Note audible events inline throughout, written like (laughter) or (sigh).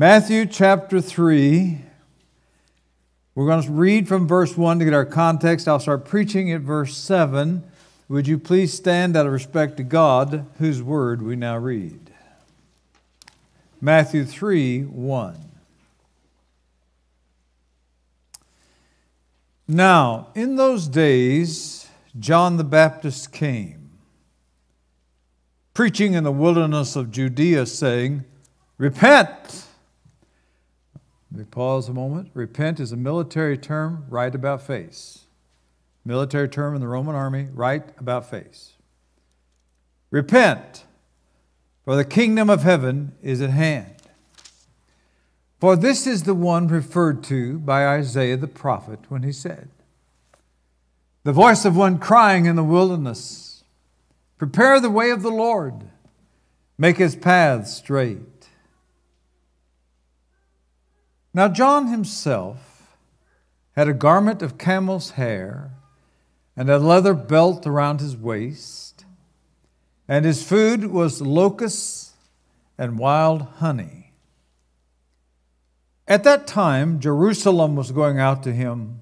Matthew chapter 3. We're going to read from verse 1 to get our context. I'll start preaching at verse 7. Would you please stand out of respect to God, whose word we now read? Matthew 3 1. Now, in those days, John the Baptist came, preaching in the wilderness of Judea, saying, Repent! Let me pause a moment. Repent is a military term, right about face. Military term in the Roman army, right about face. Repent, for the kingdom of heaven is at hand. For this is the one referred to by Isaiah the prophet when he said, The voice of one crying in the wilderness, Prepare the way of the Lord, make his paths straight. Now, John himself had a garment of camel's hair and a leather belt around his waist, and his food was locusts and wild honey. At that time, Jerusalem was going out to him,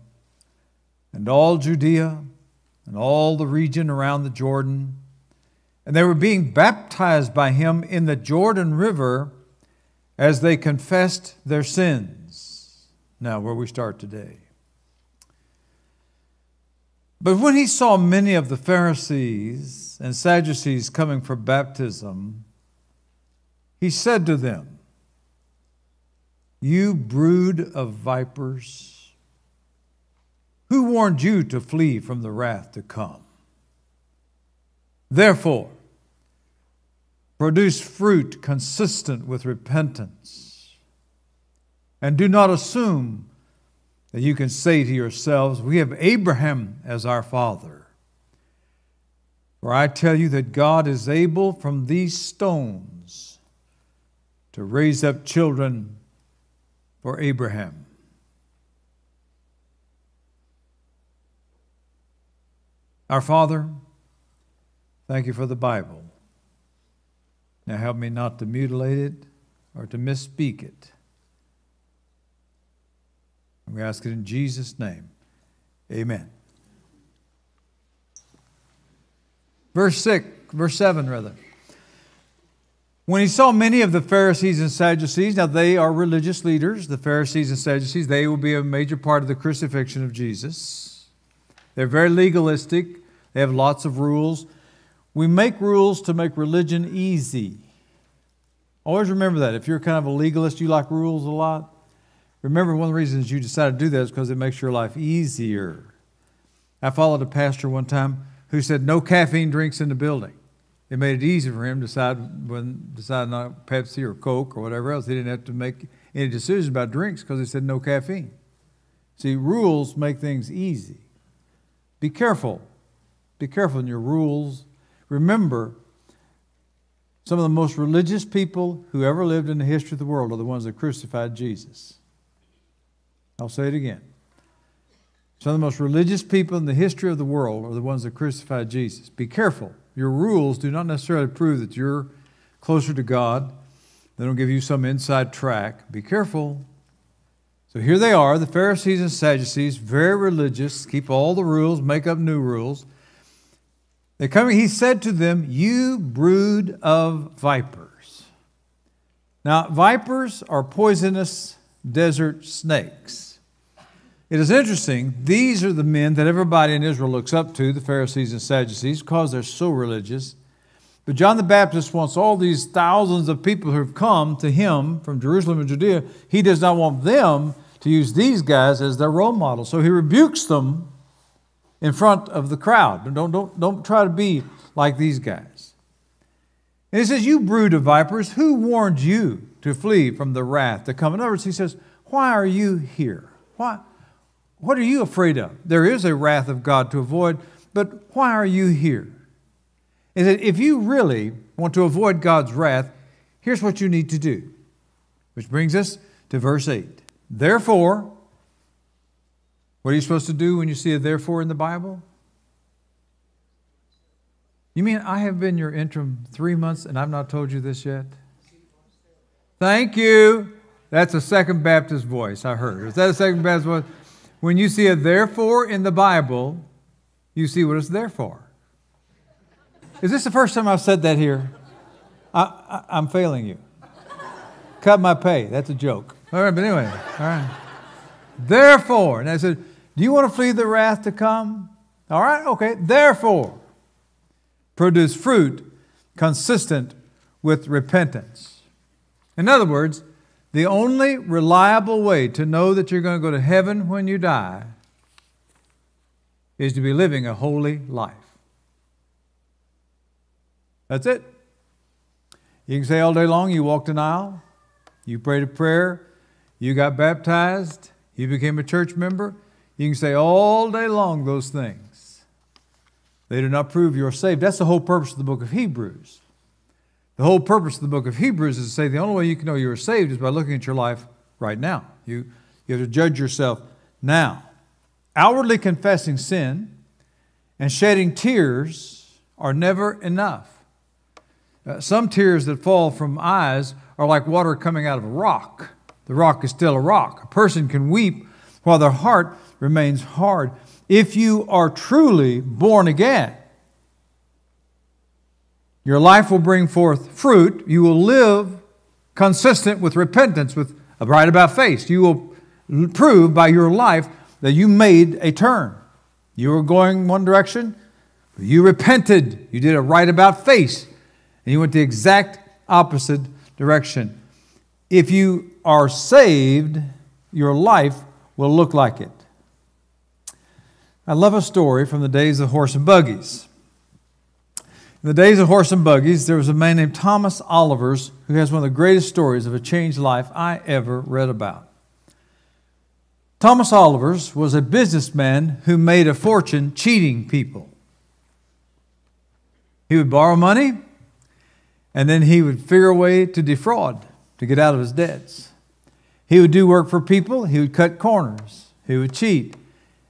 and all Judea and all the region around the Jordan, and they were being baptized by him in the Jordan River as they confessed their sins. Now, where we start today. But when he saw many of the Pharisees and Sadducees coming for baptism, he said to them, You brood of vipers, who warned you to flee from the wrath to come? Therefore, produce fruit consistent with repentance and do not assume that you can say to yourselves, We have Abraham as our father. For I tell you that God is able from these stones to raise up children for Abraham. Our Father, thank you for the Bible. Now help me not to mutilate it or to misspeak it. We ask it in Jesus' name. Amen. Verse 6, verse 7, rather. When he saw many of the Pharisees and Sadducees, now they are religious leaders, the Pharisees and Sadducees, they will be a major part of the crucifixion of Jesus. They're very legalistic, they have lots of rules. We make rules to make religion easy. Always remember that. If you're kind of a legalist, you like rules a lot, Remember, one of the reasons you decided to do that is because it makes your life easier. I followed a pastor one time who said no caffeine drinks in the building. It made it easy for him to decide when decide not Pepsi or Coke or whatever else. He didn't have to make any decisions about drinks because he said no caffeine. See, rules make things easy. Be careful. Be careful in your rules. Remember, some of the most religious people who ever lived in the history of the world are the ones that crucified Jesus. I'll say it again. Some of the most religious people in the history of the world are the ones that crucified Jesus. Be careful. Your rules do not necessarily prove that you're closer to God. They don't give you some inside track. Be careful. So here they are, the Pharisees and Sadducees, very religious, keep all the rules, make up new rules. They come, he said to them, You brood of vipers. Now, vipers are poisonous desert snakes. It is interesting, these are the men that everybody in Israel looks up to, the Pharisees and Sadducees, because they're so religious. But John the Baptist wants all these thousands of people who have come to him from Jerusalem and Judea, he does not want them to use these guys as their role models. So he rebukes them in front of the crowd. Don't, don't, don't try to be like these guys. And he says, You brood of vipers, who warned you to flee from the wrath to come? In other words, he says, Why are you here? Why? What are you afraid of? There is a wrath of God to avoid, but why are you here?" Is that if you really want to avoid God's wrath, here's what you need to do. Which brings us to verse 8. Therefore, what are you supposed to do when you see a therefore in the Bible? You mean I have been your interim three months and I've not told you this yet? Thank you. That's a Second Baptist voice I heard. Is that a Second Baptist voice? When you see a therefore in the Bible, you see what it's there for. Is this the first time I've said that here? I, am failing you. Cut my pay. That's a joke. All right, but anyway, all right. Therefore, and I said, Do you want to flee the wrath to come? All right, okay. Therefore, produce fruit consistent with repentance. In other words, the only reliable way to know that you're going to go to heaven when you die is to be living a holy life. That's it. You can say all day long you walked an aisle, you prayed a prayer, you got baptized, you became a church member. You can say all day long those things. They do not prove you're saved. That's the whole purpose of the book of Hebrews. The whole purpose of the book of Hebrews is to say the only way you can know you're saved is by looking at your life right now. You, you have to judge yourself now. Outwardly confessing sin and shedding tears are never enough. Uh, some tears that fall from eyes are like water coming out of a rock. The rock is still a rock. A person can weep while their heart remains hard. If you are truly born again, your life will bring forth fruit. You will live consistent with repentance, with a right about face. You will prove by your life that you made a turn. You were going one direction, you repented. You did a right about face, and you went the exact opposite direction. If you are saved, your life will look like it. I love a story from the days of horse and buggies. In the days of horse and buggies, there was a man named Thomas Olivers who has one of the greatest stories of a changed life I ever read about. Thomas Olivers was a businessman who made a fortune cheating people. He would borrow money and then he would figure a way to defraud, to get out of his debts. He would do work for people, he would cut corners, he would cheat,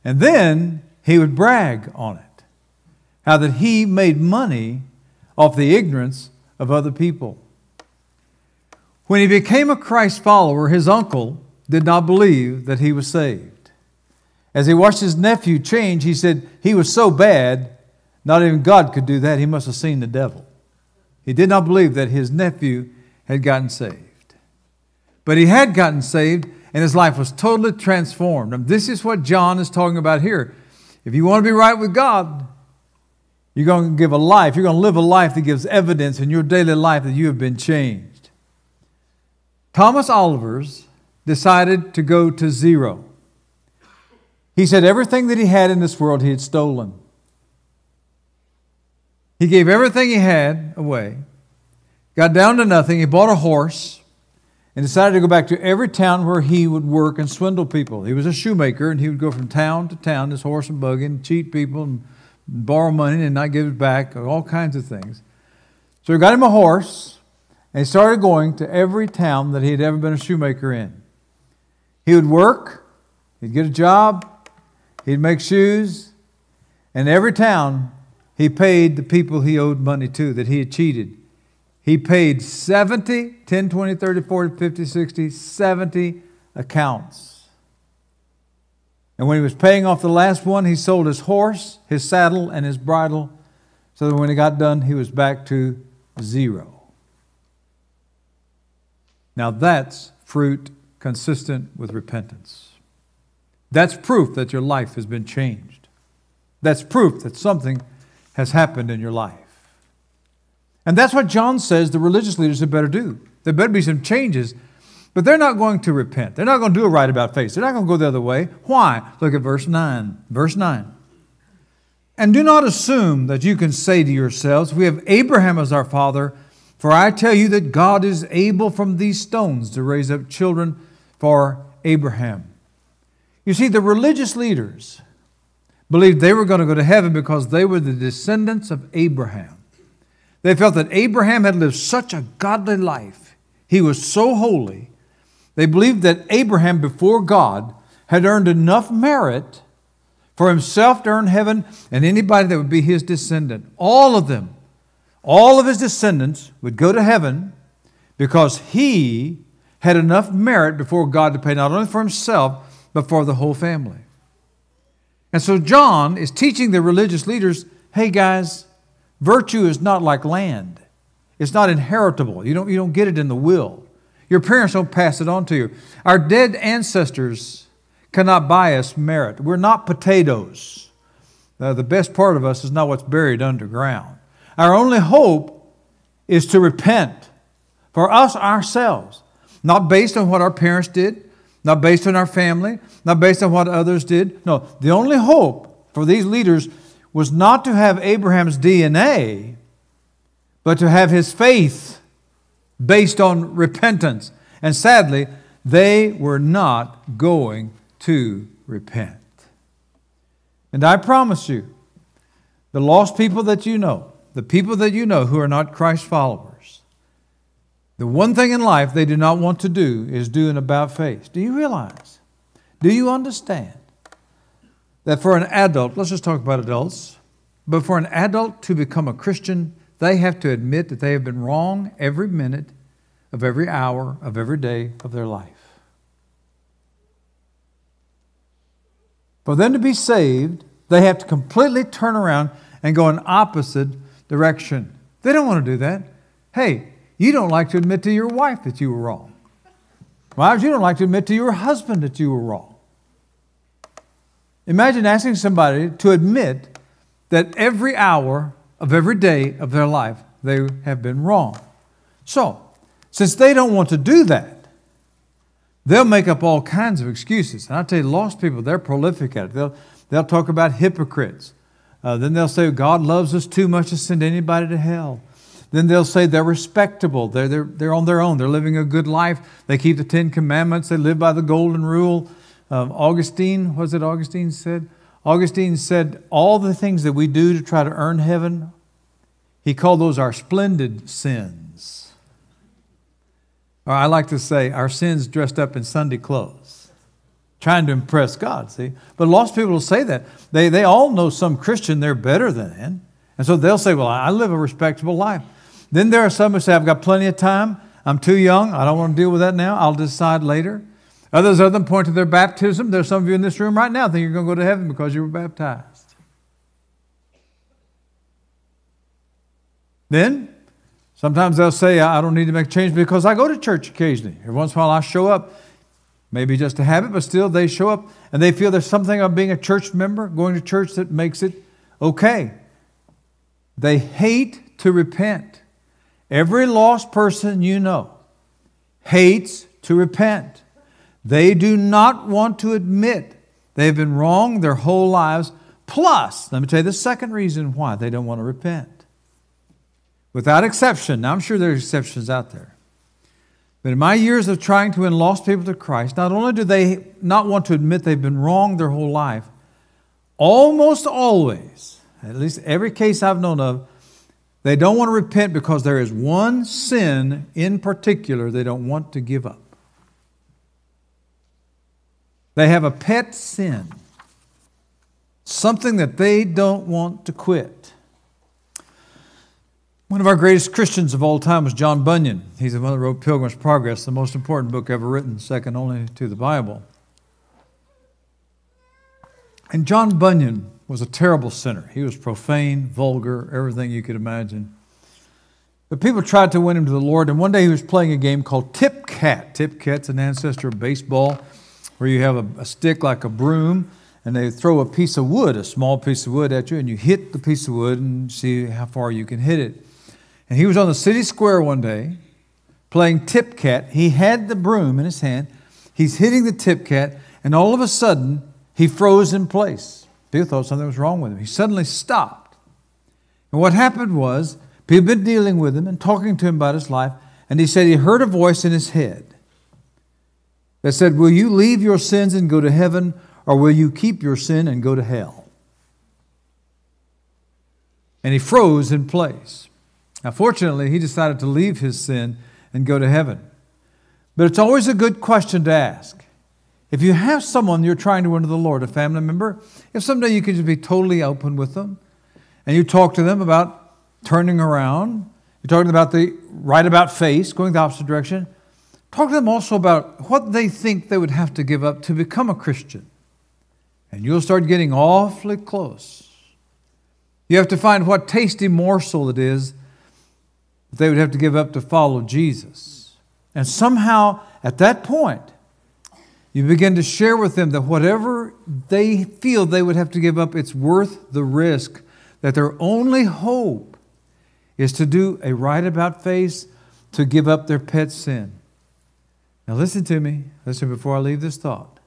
and then he would brag on it how that he made money off the ignorance of other people. When he became a Christ follower, his uncle did not believe that he was saved. As he watched his nephew change, he said he was so bad, not even God could do that. He must have seen the devil. He did not believe that his nephew had gotten saved. But he had gotten saved, and his life was totally transformed. And this is what John is talking about here. If you want to be right with God, you're going to give a life, you're going to live a life that gives evidence in your daily life that you have been changed. Thomas Olivers decided to go to zero. He said everything that he had in this world he had stolen. He gave everything he had away, got down to nothing. He bought a horse and decided to go back to every town where he would work and swindle people. He was a shoemaker and he would go from town to town, this horse and buggy, and cheat people and borrow money and not give it back, all kinds of things. So he got him a horse and he started going to every town that he had ever been a shoemaker in. He would work, he'd get a job, he'd make shoes, and every town he paid the people he owed money to that he had cheated. He paid 70, 10, 20, 30, 40, 50, 60, 70 accounts. And when he was paying off the last one, he sold his horse, his saddle, and his bridle, so that when he got done, he was back to zero. Now that's fruit consistent with repentance. That's proof that your life has been changed. That's proof that something has happened in your life. And that's what John says the religious leaders had better do. There better be some changes but they're not going to repent. They're not going to do a right about face. They're not going to go the other way. Why? Look at verse 9. Verse 9. And do not assume that you can say to yourselves, We have Abraham as our father, for I tell you that God is able from these stones to raise up children for Abraham. You see, the religious leaders believed they were going to go to heaven because they were the descendants of Abraham. They felt that Abraham had lived such a godly life, he was so holy they believed that Abraham, before God, had earned enough merit for himself to earn heaven and anybody that would be his descendant. All of them, all of his descendants would go to heaven because he had enough merit before God to pay not only for himself, but for the whole family. And so John is teaching the religious leaders hey, guys, virtue is not like land, it's not inheritable. You don't, you don't get it in the will. Your parents don't pass it on to you. Our dead ancestors cannot buy us merit. We're not potatoes. Uh, the best part of us is not what's buried underground. Our only hope is to repent for us ourselves, not based on what our parents did, not based on our family, not based on what others did. No, the only hope for these leaders was not to have Abraham's DNA, but to have his faith based on repentance. And sadly, they were not going to repent. And I promise you, the lost people that you know, the people that you know who are not Christ followers, the one thing in life they do not want to do is do an about face. Do you realize? Do you understand that for an adult, let's just talk about adults, but for an adult to become a Christian, they have to admit that they have been wrong every minute of every hour of every day of their life. For them to be saved, they have to completely turn around and go in opposite direction. They don't want to do that. Hey, you don't like to admit to your wife that you were wrong. Wives, you don't like to admit to your husband that you were wrong. Imagine asking somebody to admit that every hour of every day of their life they have been wrong. So, since they don't want to do that, they'll make up all kinds of excuses. And I tell you, lost people, they're prolific at it. They'll, they'll talk about hypocrites. Uh, then they'll say, God loves us too much to send anybody to hell. Then they'll say they're respectable. They're, they're, they're on their own. They're living a good life. They keep the Ten Commandments. They live by the Golden Rule. Um, Augustine, was it Augustine said? Augustine said, All the things that we do to try to earn heaven, he called those our splendid sins. Or I like to say, our sins dressed up in Sunday clothes, trying to impress God, see? But lost people will say that. They, they all know some Christian they're better than. And so they'll say, Well, I live a respectable life. Then there are some who say, I've got plenty of time. I'm too young. I don't want to deal with that now. I'll decide later. Others of them point to their baptism. There's some of you in this room right now think you're going to go to heaven because you were baptized. Then, sometimes they'll say, I don't need to make a change because I go to church occasionally. Every once in a while I show up, maybe just a habit, but still they show up and they feel there's something of being a church member, going to church that makes it okay. They hate to repent. Every lost person you know hates to repent. They do not want to admit they've been wrong their whole lives. Plus, let me tell you the second reason why they don't want to repent. Without exception, now I'm sure there are exceptions out there. But in my years of trying to win lost people to Christ, not only do they not want to admit they've been wrong their whole life, almost always, at least every case I've known of, they don't want to repent because there is one sin in particular they don't want to give up. They have a pet sin, something that they don't want to quit. One of our greatest Christians of all time was John Bunyan. He's the one that wrote Pilgrim's Progress, the most important book ever written, second only to the Bible. And John Bunyan was a terrible sinner. He was profane, vulgar, everything you could imagine. But people tried to win him to the Lord, and one day he was playing a game called Tip Cat. Tip Cat's an ancestor of baseball where you have a, a stick like a broom and they throw a piece of wood, a small piece of wood at you, and you hit the piece of wood and see how far you can hit it. And he was on the city square one day playing tip cat. He had the broom in his hand. He's hitting the tip cat, and all of a sudden, he froze in place. People thought something was wrong with him. He suddenly stopped. And what happened was, people had been dealing with him and talking to him about his life, and he said he heard a voice in his head that said, Will you leave your sins and go to heaven, or will you keep your sin and go to hell? And he froze in place. Now, fortunately, he decided to leave his sin and go to heaven. But it's always a good question to ask. If you have someone you're trying to win to the Lord, a family member, if someday you can just be totally open with them and you talk to them about turning around, you're talking about the right about face, going the opposite direction, talk to them also about what they think they would have to give up to become a Christian. And you'll start getting awfully close. You have to find what tasty morsel it is that they would have to give up to follow Jesus. And somehow, at that point, you begin to share with them that whatever they feel they would have to give up, it's worth the risk, that their only hope is to do a right about face, to give up their pet sin. Now, listen to me. Listen before I leave this thought.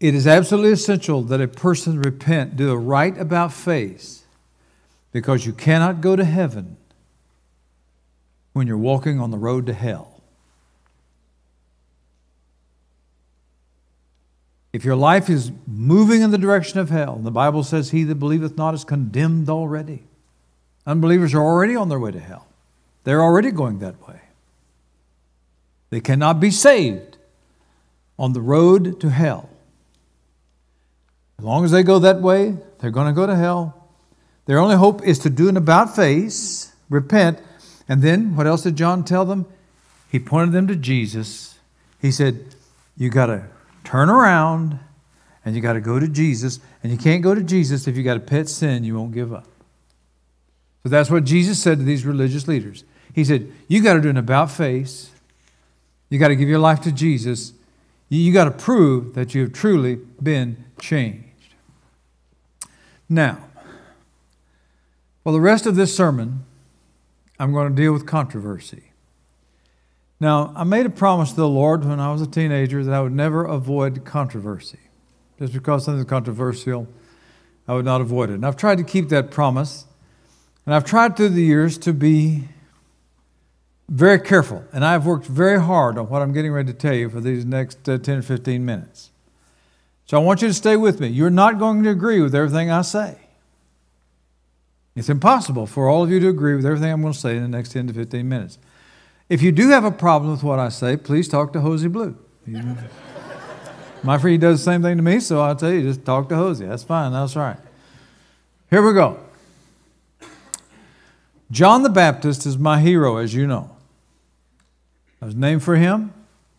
It is absolutely essential that a person repent, do a right about face, because you cannot go to heaven when you're walking on the road to hell. If your life is moving in the direction of hell, the Bible says, He that believeth not is condemned already. Unbelievers are already on their way to hell, they're already going that way. They cannot be saved on the road to hell. As long as they go that way, they're going to go to hell. Their only hope is to do an about face, repent, and then what else did John tell them? He pointed them to Jesus. He said, You got to turn around and you got to go to Jesus. And you can't go to Jesus if you got a pet sin you won't give up. So that's what Jesus said to these religious leaders. He said, You got to do an about face. You got to give your life to Jesus. You got to prove that you have truly been changed. Now, for the rest of this sermon, I'm going to deal with controversy. Now, I made a promise to the Lord when I was a teenager that I would never avoid controversy. Just because something's controversial, I would not avoid it. And I've tried to keep that promise. And I've tried through the years to be very careful. And I've worked very hard on what I'm getting ready to tell you for these next uh, 10 or 15 minutes. So I want you to stay with me. You're not going to agree with everything I say. It's impossible for all of you to agree with everything I'm going to say in the next 10 to 15 minutes. If you do have a problem with what I say, please talk to Hosey Blue. (laughs) My friend does the same thing to me, so I'll tell you, just talk to Hosey. That's fine. That's right. Here we go. John the Baptist is my hero, as you know. I was named for him.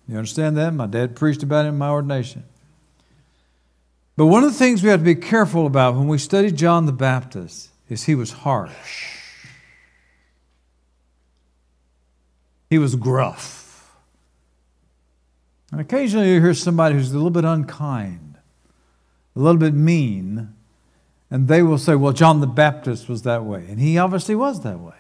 You understand that? My dad preached about him in my ordination. But one of the things we have to be careful about when we study John the Baptist is he was harsh. He was gruff. And occasionally you hear somebody who's a little bit unkind, a little bit mean, and they will say, Well, John the Baptist was that way. And he obviously was that way.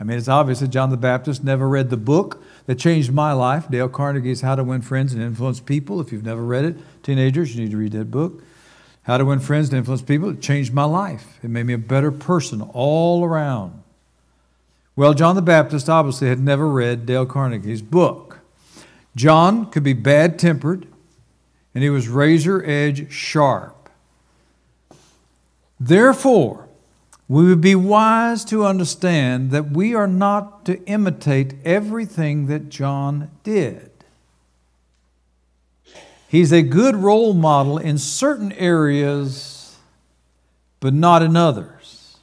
I mean, it's obvious that John the Baptist never read the book that changed my life, Dale Carnegie's How to Win Friends and Influence People. If you've never read it, teenagers, you need to read that book. How to Win Friends and Influence People. It changed my life. It made me a better person all around. Well, John the Baptist obviously had never read Dale Carnegie's book. John could be bad tempered, and he was razor edge sharp. Therefore, we would be wise to understand that we are not to imitate everything that John did. He's a good role model in certain areas, but not in others.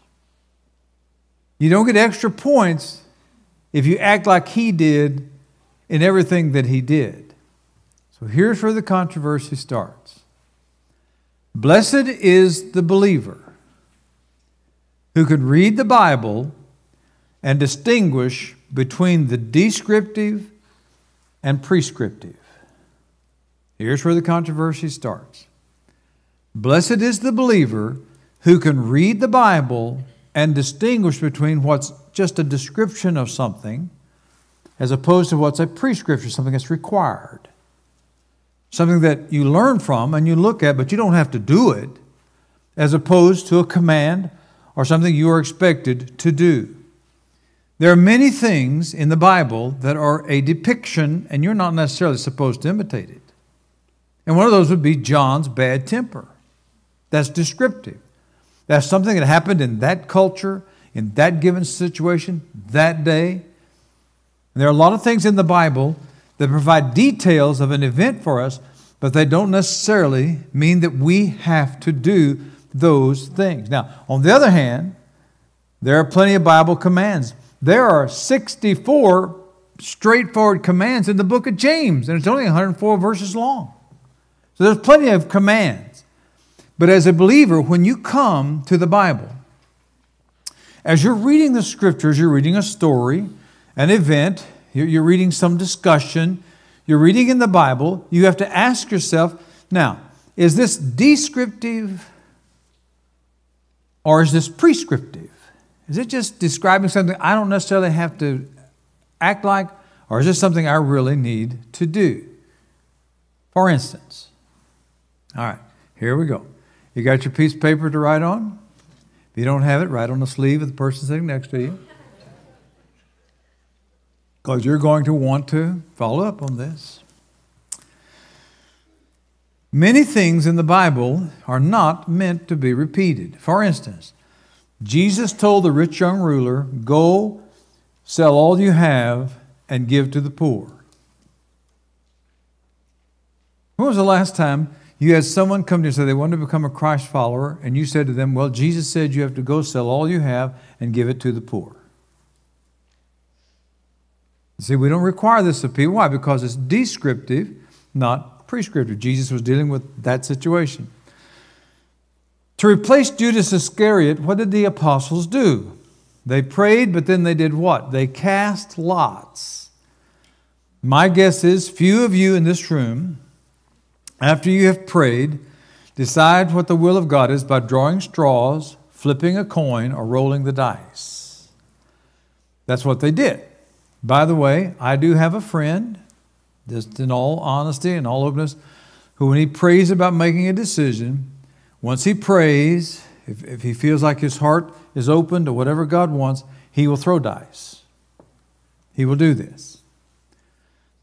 You don't get extra points if you act like he did in everything that he did. So here's where the controversy starts. Blessed is the believer who can read the Bible and distinguish between the descriptive and prescriptive. Here's where the controversy starts. Blessed is the believer who can read the Bible and distinguish between what's just a description of something as opposed to what's a prescription, something that's required. Something that you learn from and you look at, but you don't have to do it, as opposed to a command or something you are expected to do. There are many things in the Bible that are a depiction, and you're not necessarily supposed to imitate it. And one of those would be John's bad temper. That's descriptive. That's something that happened in that culture, in that given situation, that day. And there are a lot of things in the Bible that provide details of an event for us, but they don't necessarily mean that we have to do those things. Now, on the other hand, there are plenty of Bible commands. There are 64 straightforward commands in the book of James, and it's only 104 verses long. So there's plenty of commands. But as a believer, when you come to the Bible, as you're reading the scriptures, you're reading a story, an event, you're reading some discussion, you're reading in the Bible, you have to ask yourself now, is this descriptive or is this prescriptive? Is it just describing something I don't necessarily have to act like, or is this something I really need to do? For instance, all right, here we go. You got your piece of paper to write on? If you don't have it, write on the sleeve of the person sitting next to you. Because you're going to want to follow up on this. Many things in the Bible are not meant to be repeated. For instance, Jesus told the rich young ruler, Go sell all you have and give to the poor. When was the last time you had someone come to you and say they wanted to become a Christ follower, and you said to them, Well, Jesus said you have to go sell all you have and give it to the poor? See, we don't require this of people. Why? Because it's descriptive, not prescriptive. Jesus was dealing with that situation. To replace Judas Iscariot, what did the apostles do? They prayed, but then they did what? They cast lots. My guess is few of you in this room, after you have prayed, decide what the will of God is by drawing straws, flipping a coin, or rolling the dice. That's what they did. By the way, I do have a friend just in all honesty and all openness, who, when he prays about making a decision, once he prays, if, if he feels like his heart is open to whatever God wants, he will throw dice. He will do this.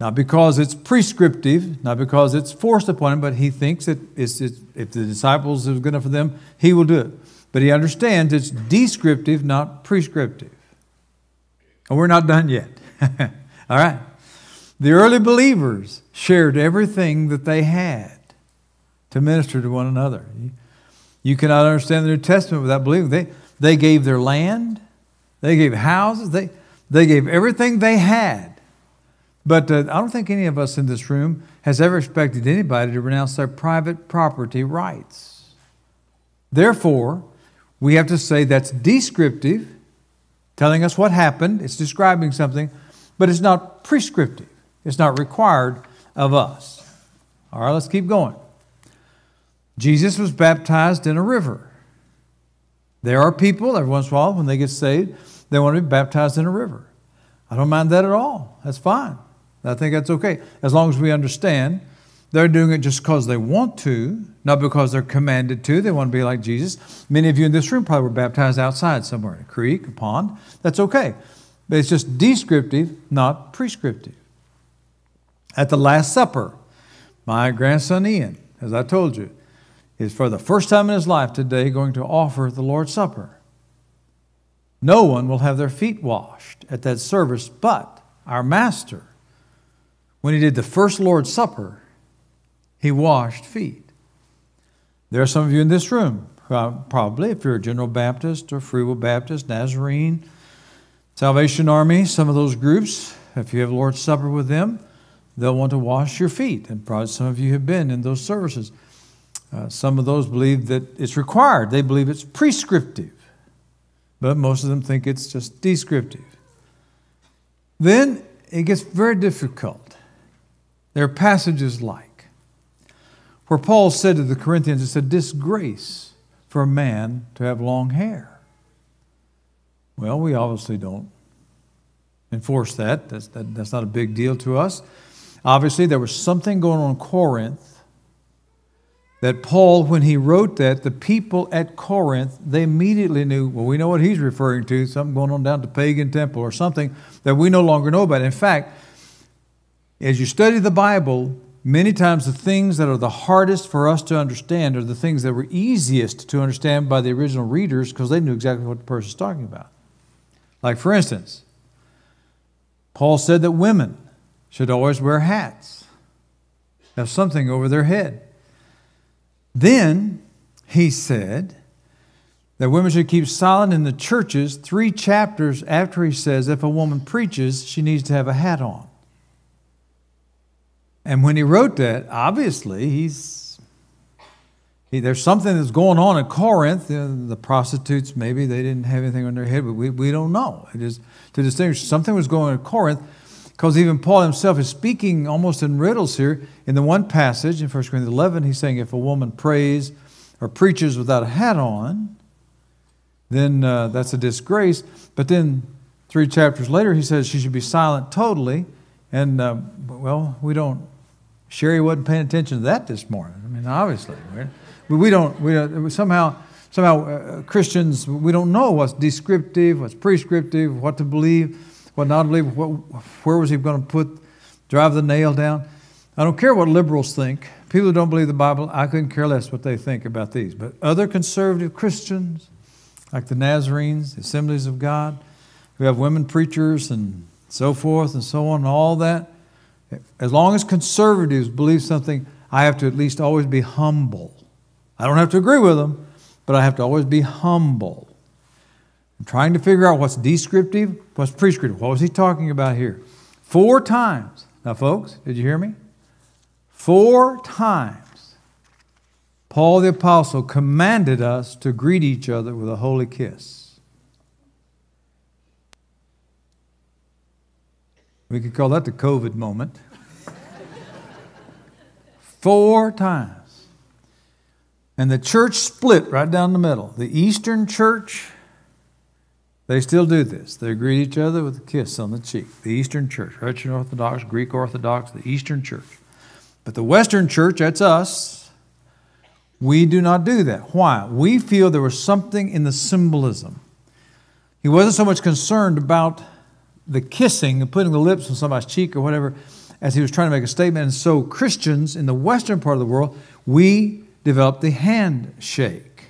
Not because it's prescriptive, not because it's forced upon him, but he thinks that it's, it's, if the disciples is good enough for them, he will do it. But he understands it's descriptive, not prescriptive. And we're not done yet. (laughs) All right. The early believers shared everything that they had to minister to one another. You cannot understand the New Testament without believing. They, they gave their land, they gave houses, they, they gave everything they had. But uh, I don't think any of us in this room has ever expected anybody to renounce their private property rights. Therefore, we have to say that's descriptive, telling us what happened, it's describing something, but it's not prescriptive. It's not required of us. All right, let's keep going. Jesus was baptized in a river. There are people, every once in a while, when they get saved, they want to be baptized in a river. I don't mind that at all. That's fine. I think that's okay. As long as we understand they're doing it just because they want to, not because they're commanded to. They want to be like Jesus. Many of you in this room probably were baptized outside somewhere, in a creek, a pond. That's okay. But it's just descriptive, not prescriptive at the Last Supper. My grandson Ian, as I told you, is for the first time in his life today going to offer the Lord's Supper. No one will have their feet washed at that service but our Master. When he did the first Lord's Supper, he washed feet. There are some of you in this room, probably, if you're a General Baptist or Free Will Baptist, Nazarene, Salvation Army, some of those groups, if you have Lord's Supper with them, they'll want to wash your feet. And probably some of you have been in those services. Uh, some of those believe that it's required, they believe it's prescriptive. But most of them think it's just descriptive. Then it gets very difficult. There are passages like where Paul said to the Corinthians, it's a disgrace for a man to have long hair. Well, we obviously don't enforce that. That's, that, that's not a big deal to us. Obviously, there was something going on in Corinth that Paul, when he wrote that, the people at Corinth, they immediately knew, well, we know what he's referring to, something going on down the pagan temple or something that we no longer know about. In fact, as you study the Bible, many times the things that are the hardest for us to understand are the things that were easiest to understand by the original readers because they knew exactly what the person's talking about. Like, for instance, Paul said that women should always wear hats, have something over their head. Then he said that women should keep silent in the churches three chapters after he says if a woman preaches, she needs to have a hat on. And when he wrote that, obviously he's he, there's something that's going on in Corinth. the prostitutes maybe they didn't have anything on their head, but we, we don't know. It is to distinguish something was going on in Corinth because even Paul himself is speaking almost in riddles here. In the one passage in 1 Corinthians 11, he's saying if a woman prays or preaches without a hat on, then uh, that's a disgrace. But then three chapters later, he says she should be silent totally. And, uh, well, we don't, Sherry wasn't paying attention to that this morning. I mean, obviously. We, don't, we, uh, somehow, somehow uh, Christians, we don't know what's descriptive, what's prescriptive, what to believe, what not believe, what, where was he going to put, drive the nail down. I don't care what liberals think. People who don't believe the Bible, I couldn't care less what they think about these. But other conservative Christians, like the Nazarenes, the Assemblies of God, who have women preachers and so forth and so on and all that, as long as conservatives believe something, I have to at least always be humble. I don't have to agree with them, but I have to always be humble. I'm trying to figure out what's descriptive, what's prescriptive. What was he talking about here? Four times. Now, folks, did you hear me? Four times, Paul the Apostle commanded us to greet each other with a holy kiss. We could call that the COVID moment. (laughs) Four times. And the church split right down the middle. The Eastern church, they still do this. They greet each other with a kiss on the cheek. The Eastern church, Russian Orthodox, Greek Orthodox, the Eastern church. But the Western church, that's us, we do not do that. Why? We feel there was something in the symbolism. He wasn't so much concerned about the kissing and putting the lips on somebody's cheek or whatever as he was trying to make a statement. And so, Christians in the Western part of the world, we developed the handshake.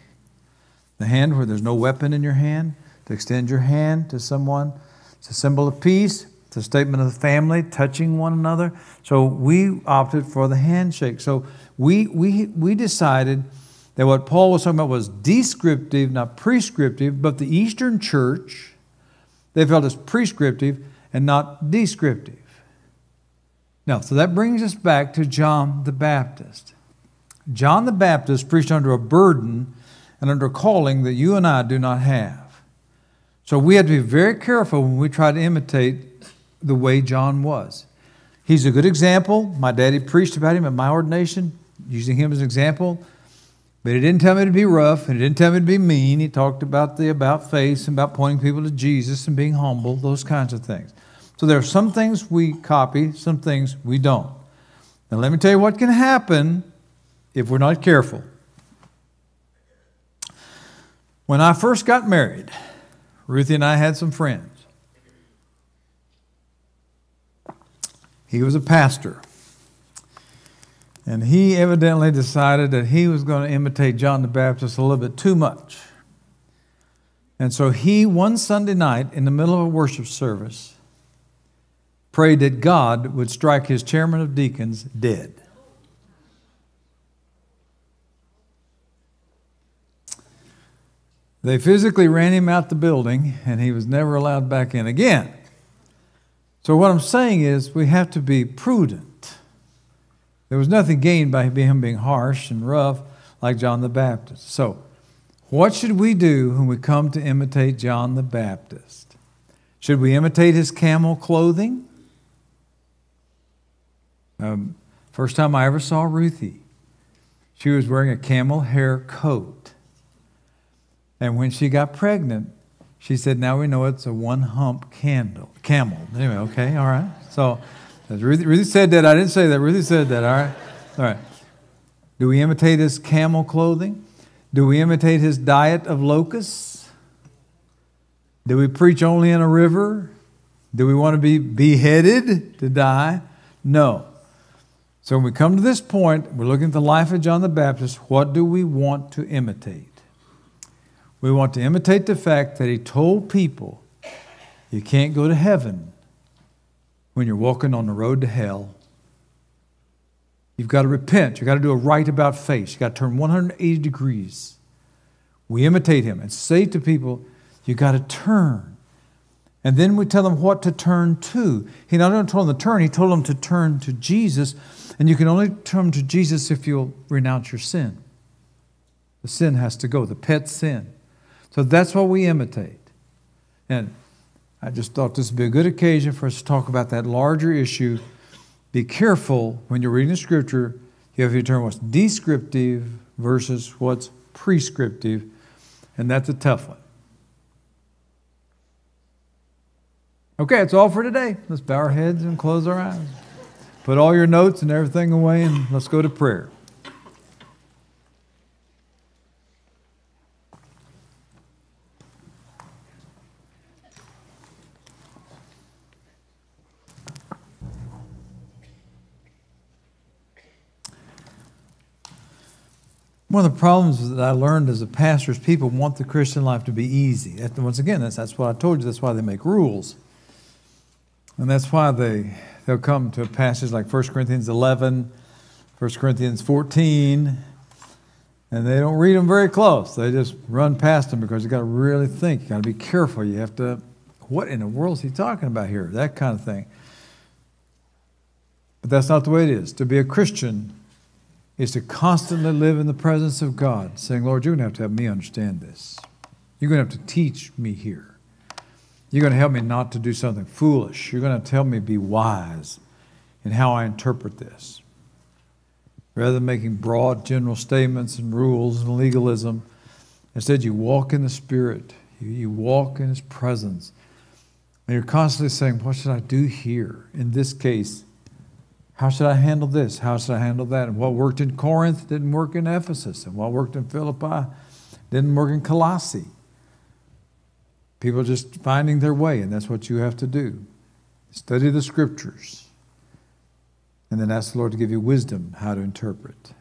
The hand where there's no weapon in your hand, to extend your hand to someone. It's a symbol of peace. It's a statement of the family touching one another. So we opted for the handshake. So we, we, we decided that what Paul was talking about was descriptive, not prescriptive, but the Eastern church, they felt as prescriptive and not descriptive. Now, so that brings us back to John the Baptist. John the Baptist preached under a burden and under a calling that you and I do not have. So we have to be very careful when we try to imitate the way John was. He's a good example. My daddy preached about him at my ordination, using him as an example. But he didn't tell me to be rough, and he didn't tell me to be mean. He talked about the about face and about pointing people to Jesus and being humble, those kinds of things. So there are some things we copy, some things we don't. Now let me tell you what can happen if we're not careful. When I first got married, Ruthie and I had some friends. He was a pastor. And he evidently decided that he was going to imitate John the Baptist a little bit too much. And so he, one Sunday night, in the middle of a worship service, prayed that God would strike his chairman of deacons dead. They physically ran him out the building, and he was never allowed back in again. So, what I'm saying is, we have to be prudent. There was nothing gained by him being harsh and rough like John the Baptist. So, what should we do when we come to imitate John the Baptist? Should we imitate his camel clothing? Um, first time I ever saw Ruthie, she was wearing a camel hair coat. And when she got pregnant, she said, now we know it's a one hump candle, camel. Anyway, okay, all right. So Ruthie, Ruthie said that. I didn't say that. Ruthie said that, all right? All right. Do we imitate his camel clothing? Do we imitate his diet of locusts? Do we preach only in a river? Do we want to be beheaded to die? No. So when we come to this point, we're looking at the life of John the Baptist. What do we want to imitate? We want to imitate the fact that he told people you can't go to heaven when you're walking on the road to hell. You've got to repent. You've got to do a right about face. You've got to turn 180 degrees. We imitate him and say to people, you've got to turn. And then we tell them what to turn to. He not only told them to turn, he told them to turn to Jesus. And you can only turn to Jesus if you'll renounce your sin. The sin has to go, the pet sin. So that's what we imitate. And I just thought this would be a good occasion for us to talk about that larger issue. Be careful when you're reading the scripture, you have to determine what's descriptive versus what's prescriptive, and that's a tough one. Okay, that's all for today. Let's bow our heads and close our eyes. Put all your notes and everything away, and let's go to prayer. One of the problems that I learned as a pastor is people want the Christian life to be easy. Once again, that's, that's what I told you. That's why they make rules. And that's why they, they'll come to a passage like 1 Corinthians 11, 1 Corinthians 14, and they don't read them very close. They just run past them because you got to really think. You got to be careful. You have to, what in the world is he talking about here? That kind of thing. But that's not the way it is. To be a Christian is to constantly live in the presence of God, saying, Lord, you're going to have to help me understand this. You're going to have to teach me here. You're going to help me not to do something foolish. You're going to tell me to be wise in how I interpret this. Rather than making broad general statements and rules and legalism, instead you walk in the Spirit. You walk in His presence. And you're constantly saying, What should I do here? In this case, how should I handle this? How should I handle that? And what worked in Corinth didn't work in Ephesus, and what worked in Philippi didn't work in Colossae. People just finding their way, and that's what you have to do. Study the scriptures, and then ask the Lord to give you wisdom how to interpret.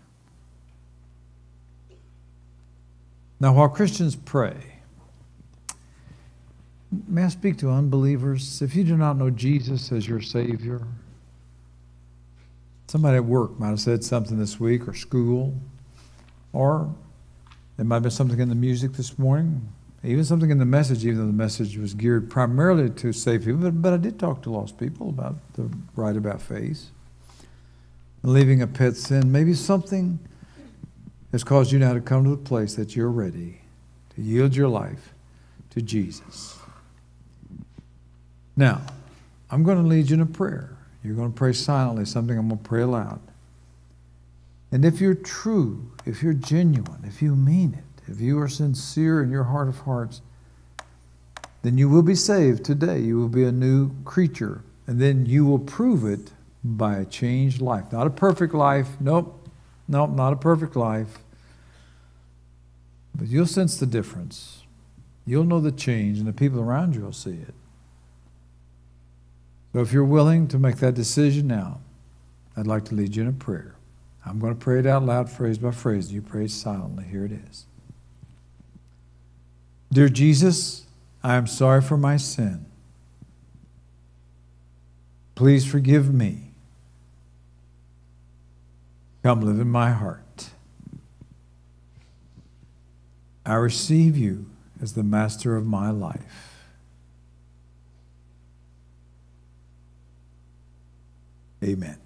Now, while Christians pray, may I speak to unbelievers? If you do not know Jesus as your Savior, Somebody at work might have said something this week or school, or there might have been something in the music this morning, even something in the message, even though the message was geared primarily to save people. But, but I did talk to lost people about the right about faith. Leaving a pet sin, maybe something has caused you now to come to the place that you're ready to yield your life to Jesus. Now, I'm going to lead you in a prayer. You're going to pray silently, something I'm going to pray aloud. And if you're true, if you're genuine, if you mean it, if you are sincere in your heart of hearts, then you will be saved today. You will be a new creature. And then you will prove it by a changed life. Not a perfect life. Nope. Nope, not a perfect life. But you'll sense the difference. You'll know the change, and the people around you will see it. So if you're willing to make that decision now, I'd like to lead you in a prayer. I'm going to pray it out loud, phrase by phrase. You pray silently. Here it is. Dear Jesus, I am sorry for my sin. Please forgive me. Come live in my heart. I receive you as the master of my life. Amen.